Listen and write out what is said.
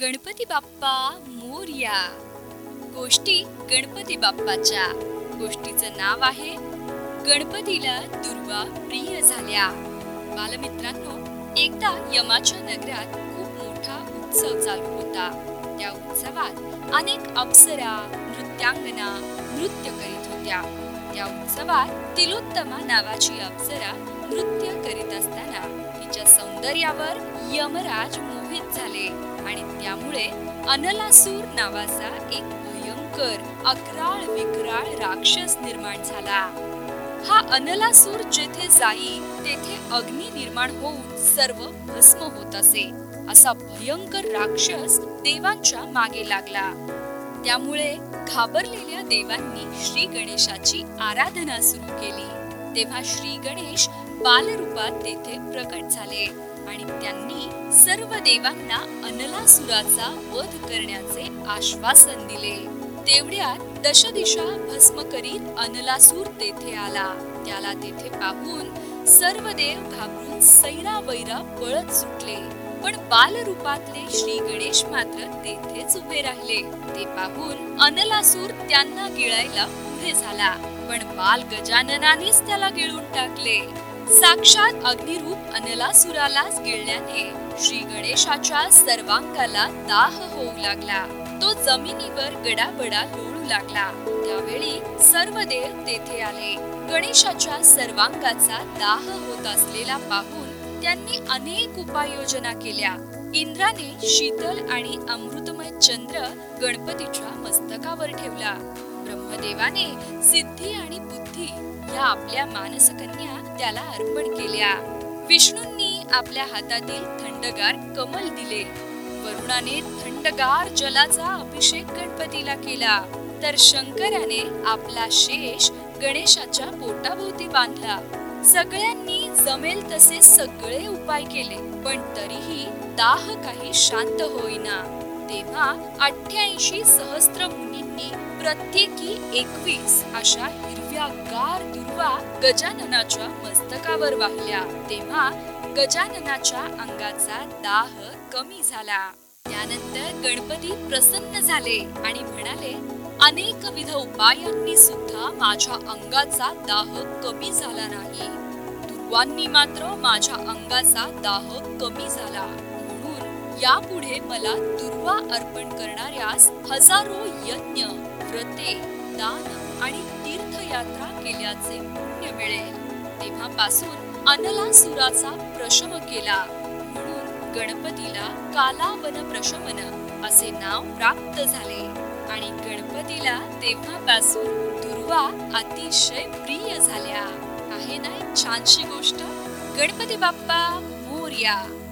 गणपती बाप्पा मोरया. गोष्टी गणपती बाप्पाच्या. गोष्टीचं नाव आहे गणपतीला दुर्वा प्रिय झाल्या. बालमित्रांनो एकदा यमाच्या नगरात खूप मोठा उत्सव चालू होता. त्या उत्सवात अनेक अप्सरा नृत्यांगना नृत्य करीत होत्या. त्या उत्सवात तिलोत्तमा नावाची अप्सरा नृत्य करीत असताना तिच्या सौंदर्यावर यमराज झाले आणि त्यामुळे अनलासूर नावाचा एक भयंकर अकराळ विकराळ राक्षस निर्माण झाला. हा अनलासूर जेथे जाई तेथे अग्नी निर्माण होऊन सर्व भस्म होत असे. असा भयंकर राक्षस देवांच्या मागे लागला. त्यामुळे घाबरलेल्या देवांनी श्री गणेशाची आराधना सुरू केली. तेव्हा श्री गणेश बालरूपात तेथे प्रकट झाले. आणि त्यांनी सर्व देवांना अनलासुराचा वध करण्याचे आश्वासन दिले. तेवढ्यात दशदिशा भस्म करीत अनलासूर तेथे आला. त्याला तेथे पाहून सर्व देव घाबरून सैरा वैरा पळत सुटले. पण बालरूपातले श्री गणेश मात्र तेथेच उभे राहिले. ते पाहून अनलासूर त्यांना गिळायला पुढे झाला. पण बाल गजाननानेच त्याला गिळून टाकले. साक्षात अग्निरूप अनलासुरालाच गिळल्याने श्री गणेशाच्या सर्वांगाला दाह होऊ लागला. तो जमिनीवर गडाबडा लोळू लागला. त्यावेळी सर्व देव तेथे आले. गणेशाच्या सर्वांगाचा दाह होत असलेला पाहून त्यांनी अनेक उपाययोजना केल्या. इंद्राने शीतल आणि अमृतमय चंद्र गणपतीच्या मस्तकावर ठेवला. ब्रह्मदेवाने सिद्धी आणि बुद्धी या आपल्या मानसकन्या त्याला अर्पण केल्या. विष्णूंनी आपल्या हातातील थंडगार कमल दिले. वरुणाने थंडगार जलाचा अभिषेक गणपतीला केला. तर शंकराने आपला शेष गणेशाच्या पोटाभोवती बांधला. सगळ्यांनी जमेल तसे सगळे उपाय केले पण तरीही दाह काही शांत होईना. तेव्हा अठ्ठ्याऐंशी सहस्त्र मुनींनी प्रत्येकी एकवीस अशा हिरव्या गार दुर्वा गजाननाच्या मस्तकावर वाहिल्या. तेव्हा गजाननाच्या अंगाचा दाह कमी झाला. त्यानंतर गणपती प्रसन्न झाले आणि म्हणाले अनेक विध उपायांनी सुद्धा माझ्या अंगाचा दाह कमी झाला नाही. दुर्वांनी मात्र माझ्या अंगाचा दाह कमी झाला. यापुढे मला दुर्वा अर्पण करणाऱ्यास हजारो यज्ञ व्रते दान आणि तीर्थयात्रा केल्याचे पुण्य मिळेल. तेव्हापासून अनलासुराचा प्रशम केला. म्हणून गणपतीला कालावन प्रशमन असे नाव प्राप्त झाले. आणि गणपतीला तेव्हापासून दुर्वा अतिशय प्रिय झाल्या. आहे ना एक छानशी गोष्ट? गणपती बाप्पा मोर्या!